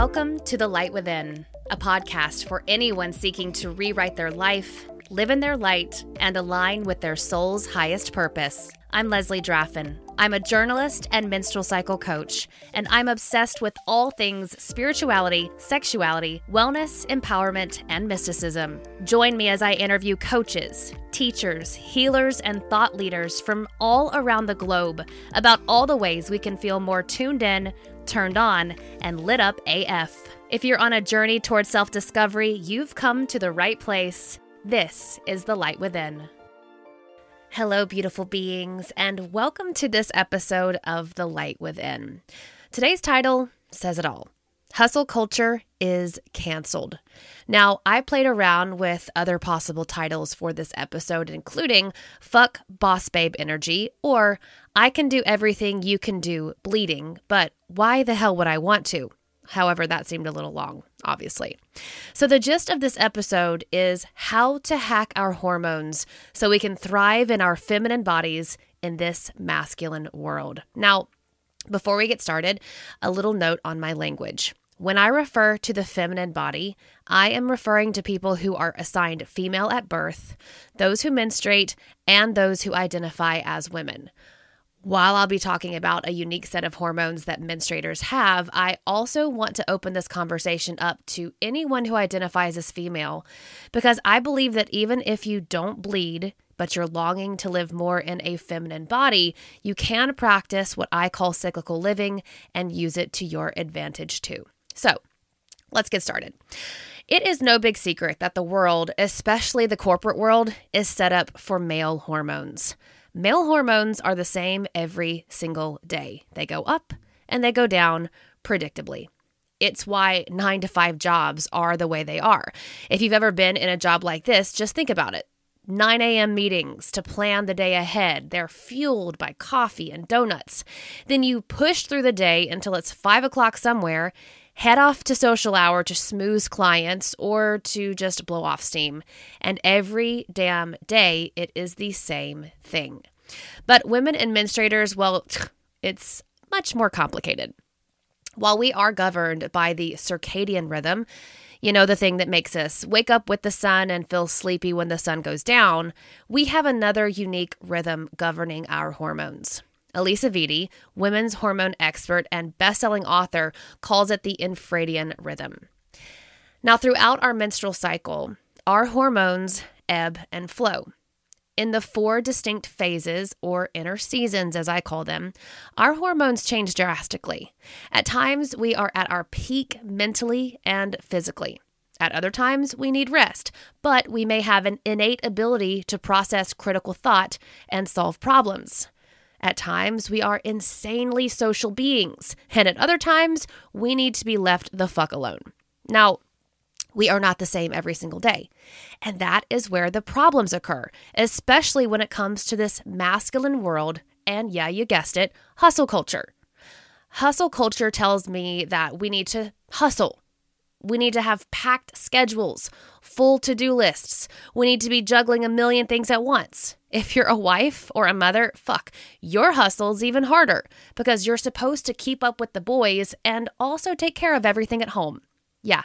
Welcome to The Light Within, a podcast for anyone seeking to rewrite their life, live in their light, and align with their soul's highest purpose. I'm Leslie Draffin. I'm a journalist and menstrual cycle coach, and I'm obsessed with all things spirituality, sexuality, wellness, empowerment, and mysticism. Join me as I interview coaches, teachers, healers, and thought leaders from all around the globe about all the ways we can feel more tuned in, turned on, and lit up AF. If you're on a journey towards self discovery, you've come to the right place. This is The Light Within. Hello, beautiful beings, and welcome to this episode of The Light Within. Today's title says it all Hustle Culture is Cancelled. Now, I played around with other possible titles for this episode, including Fuck Boss Babe Energy or I Can Do Everything You Can Do Bleeding, but why the hell would I want to? However, that seemed a little long, obviously. So, the gist of this episode is how to hack our hormones so we can thrive in our feminine bodies in this masculine world. Now, before we get started, a little note on my language. When I refer to the feminine body, I am referring to people who are assigned female at birth, those who menstruate, and those who identify as women. While I'll be talking about a unique set of hormones that menstruators have, I also want to open this conversation up to anyone who identifies as female because I believe that even if you don't bleed, but you're longing to live more in a feminine body, you can practice what I call cyclical living and use it to your advantage too. So, let's get started. It is no big secret that the world, especially the corporate world, is set up for male hormones. Male hormones are the same every single day. They go up and they go down predictably. It's why nine to five jobs are the way they are. If you've ever been in a job like this, just think about it. 9 a.m. meetings to plan the day ahead. They're fueled by coffee and donuts. Then you push through the day until it's 5 o'clock somewhere, head off to social hour to smooth clients or to just blow off steam. And every damn day, it is the same thing. But women menstruators, well, it's much more complicated. While we are governed by the circadian rhythm, you know, the thing that makes us wake up with the sun and feel sleepy when the sun goes down, we have another unique rhythm governing our hormones. Alisa Vitti, women's hormone expert and best-selling author, calls it the infradian rhythm. Now, throughout our menstrual cycle, our hormones ebb and flow. In the four distinct phases, or inner seasons as I call them, our hormones change drastically. At times, we are at our peak mentally and physically. At other times, we need rest, but we may have an innate ability to process critical thought and solve problems. At times, we are insanely social beings, and at other times, we need to be left the fuck alone. Now, we are not the same every single day. And that is where the problems occur, especially when it comes to this masculine world and, yeah, you guessed it, hustle culture. Hustle culture tells me that we need to hustle. We need to have packed schedules, full to do lists. We need to be juggling a million things at once. If you're a wife or a mother, fuck, your hustle's even harder because you're supposed to keep up with the boys and also take care of everything at home. Yeah,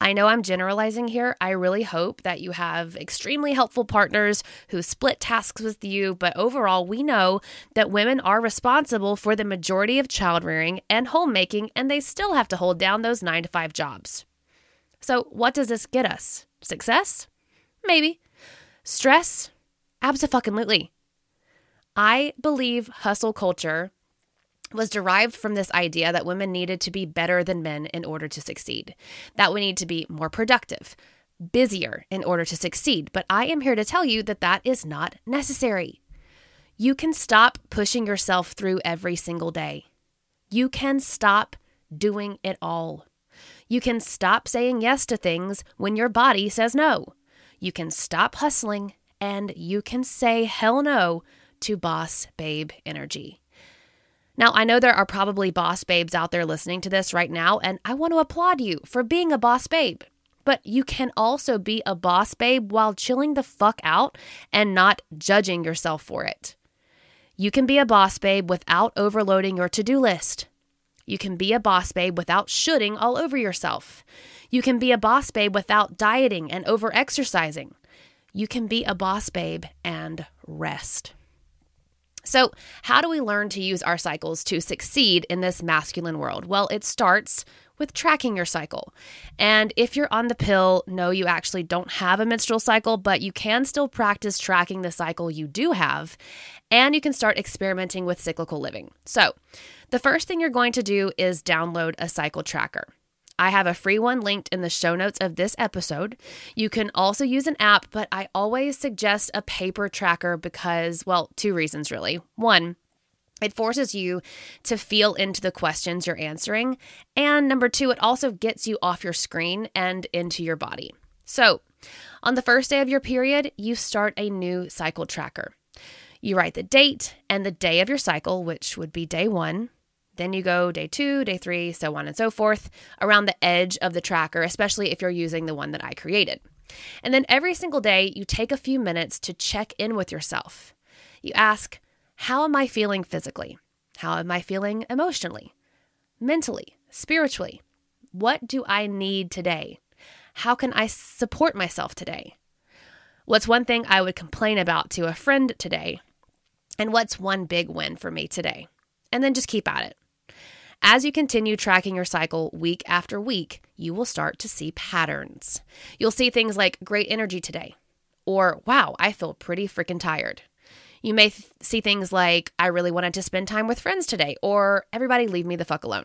I know I'm generalizing here. I really hope that you have extremely helpful partners who split tasks with you, but overall, we know that women are responsible for the majority of child rearing and homemaking, and they still have to hold down those nine to five jobs. So, what does this get us? Success? Maybe. Stress? Absolutely. I believe hustle culture was derived from this idea that women needed to be better than men in order to succeed, that we need to be more productive, busier in order to succeed. But I am here to tell you that that is not necessary. You can stop pushing yourself through every single day. You can stop doing it all. You can stop saying yes to things when your body says no. You can stop hustling and you can say hell no to boss babe energy. Now, I know there are probably boss babes out there listening to this right now, and I want to applaud you for being a boss babe. But you can also be a boss babe while chilling the fuck out and not judging yourself for it. You can be a boss babe without overloading your to do list. You can be a boss babe without shooting all over yourself. You can be a boss babe without dieting and over exercising. You can be a boss babe and rest. So, how do we learn to use our cycles to succeed in this masculine world? Well, it starts with tracking your cycle. And if you're on the pill, no, you actually don't have a menstrual cycle, but you can still practice tracking the cycle you do have, and you can start experimenting with cyclical living. So, the first thing you're going to do is download a cycle tracker. I have a free one linked in the show notes of this episode. You can also use an app, but I always suggest a paper tracker because, well, two reasons really. One, it forces you to feel into the questions you're answering. And number two, it also gets you off your screen and into your body. So, on the first day of your period, you start a new cycle tracker. You write the date and the day of your cycle, which would be day one. Then you go day two, day three, so on and so forth, around the edge of the tracker, especially if you're using the one that I created. And then every single day, you take a few minutes to check in with yourself. You ask, How am I feeling physically? How am I feeling emotionally, mentally, spiritually? What do I need today? How can I support myself today? What's one thing I would complain about to a friend today? And what's one big win for me today? And then just keep at it. As you continue tracking your cycle week after week, you will start to see patterns. You'll see things like great energy today, or wow, I feel pretty freaking tired. You may th- see things like I really wanted to spend time with friends today, or everybody leave me the fuck alone.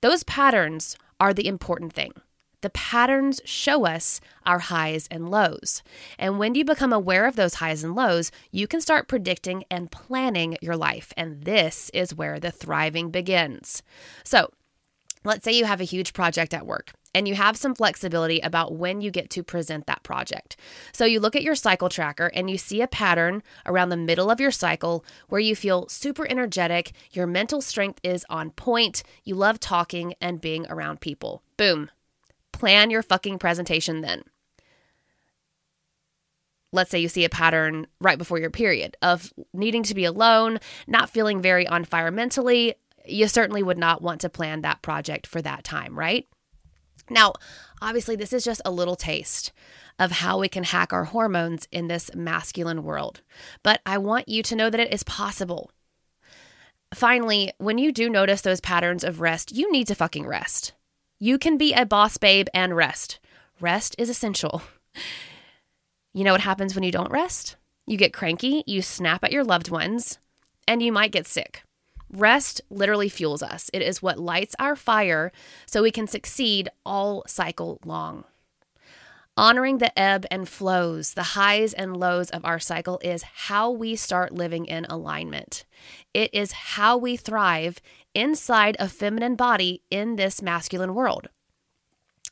Those patterns are the important thing. The patterns show us our highs and lows. And when you become aware of those highs and lows, you can start predicting and planning your life. And this is where the thriving begins. So, let's say you have a huge project at work and you have some flexibility about when you get to present that project. So you look at your cycle tracker and you see a pattern around the middle of your cycle where you feel super energetic, your mental strength is on point, you love talking and being around people. Boom, plan your fucking presentation then. Let's say you see a pattern right before your period of needing to be alone, not feeling very on fire mentally. You certainly would not want to plan that project for that time, right? Now, obviously, this is just a little taste of how we can hack our hormones in this masculine world, but I want you to know that it is possible. Finally, when you do notice those patterns of rest, you need to fucking rest. You can be a boss babe and rest. Rest is essential. You know what happens when you don't rest? You get cranky, you snap at your loved ones, and you might get sick. Rest literally fuels us. It is what lights our fire so we can succeed all cycle long. Honoring the ebb and flows, the highs and lows of our cycle is how we start living in alignment. It is how we thrive inside a feminine body in this masculine world.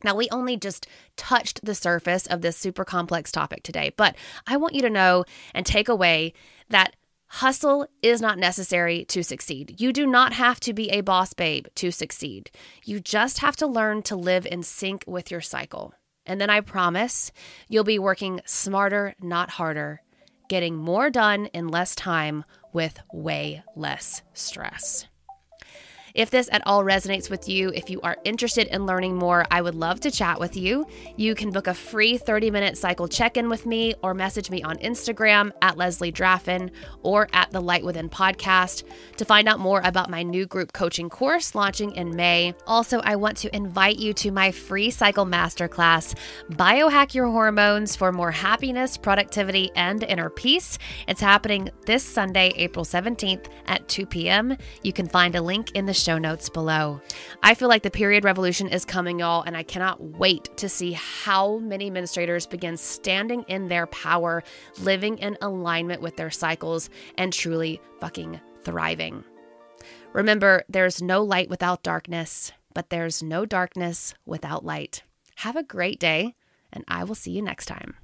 Now, we only just touched the surface of this super complex topic today, but I want you to know and take away that hustle is not necessary to succeed. You do not have to be a boss babe to succeed. You just have to learn to live in sync with your cycle. And then I promise you'll be working smarter, not harder, getting more done in less time with way less stress. If this at all resonates with you, if you are interested in learning more, I would love to chat with you. You can book a free 30 minute cycle check in with me or message me on Instagram at Leslie Draffin or at the Light Within podcast to find out more about my new group coaching course launching in May. Also, I want to invite you to my free cycle masterclass, Biohack Your Hormones for More Happiness, Productivity, and Inner Peace. It's happening this Sunday, April 17th at 2 p.m. You can find a link in the show notes below. I feel like the period revolution is coming, y'all, and I cannot wait to see how many menstruators begin standing in their power, living in alignment with their cycles, and truly fucking thriving. Remember, there's no light without darkness, but there's no darkness without light. Have a great day, and I will see you next time.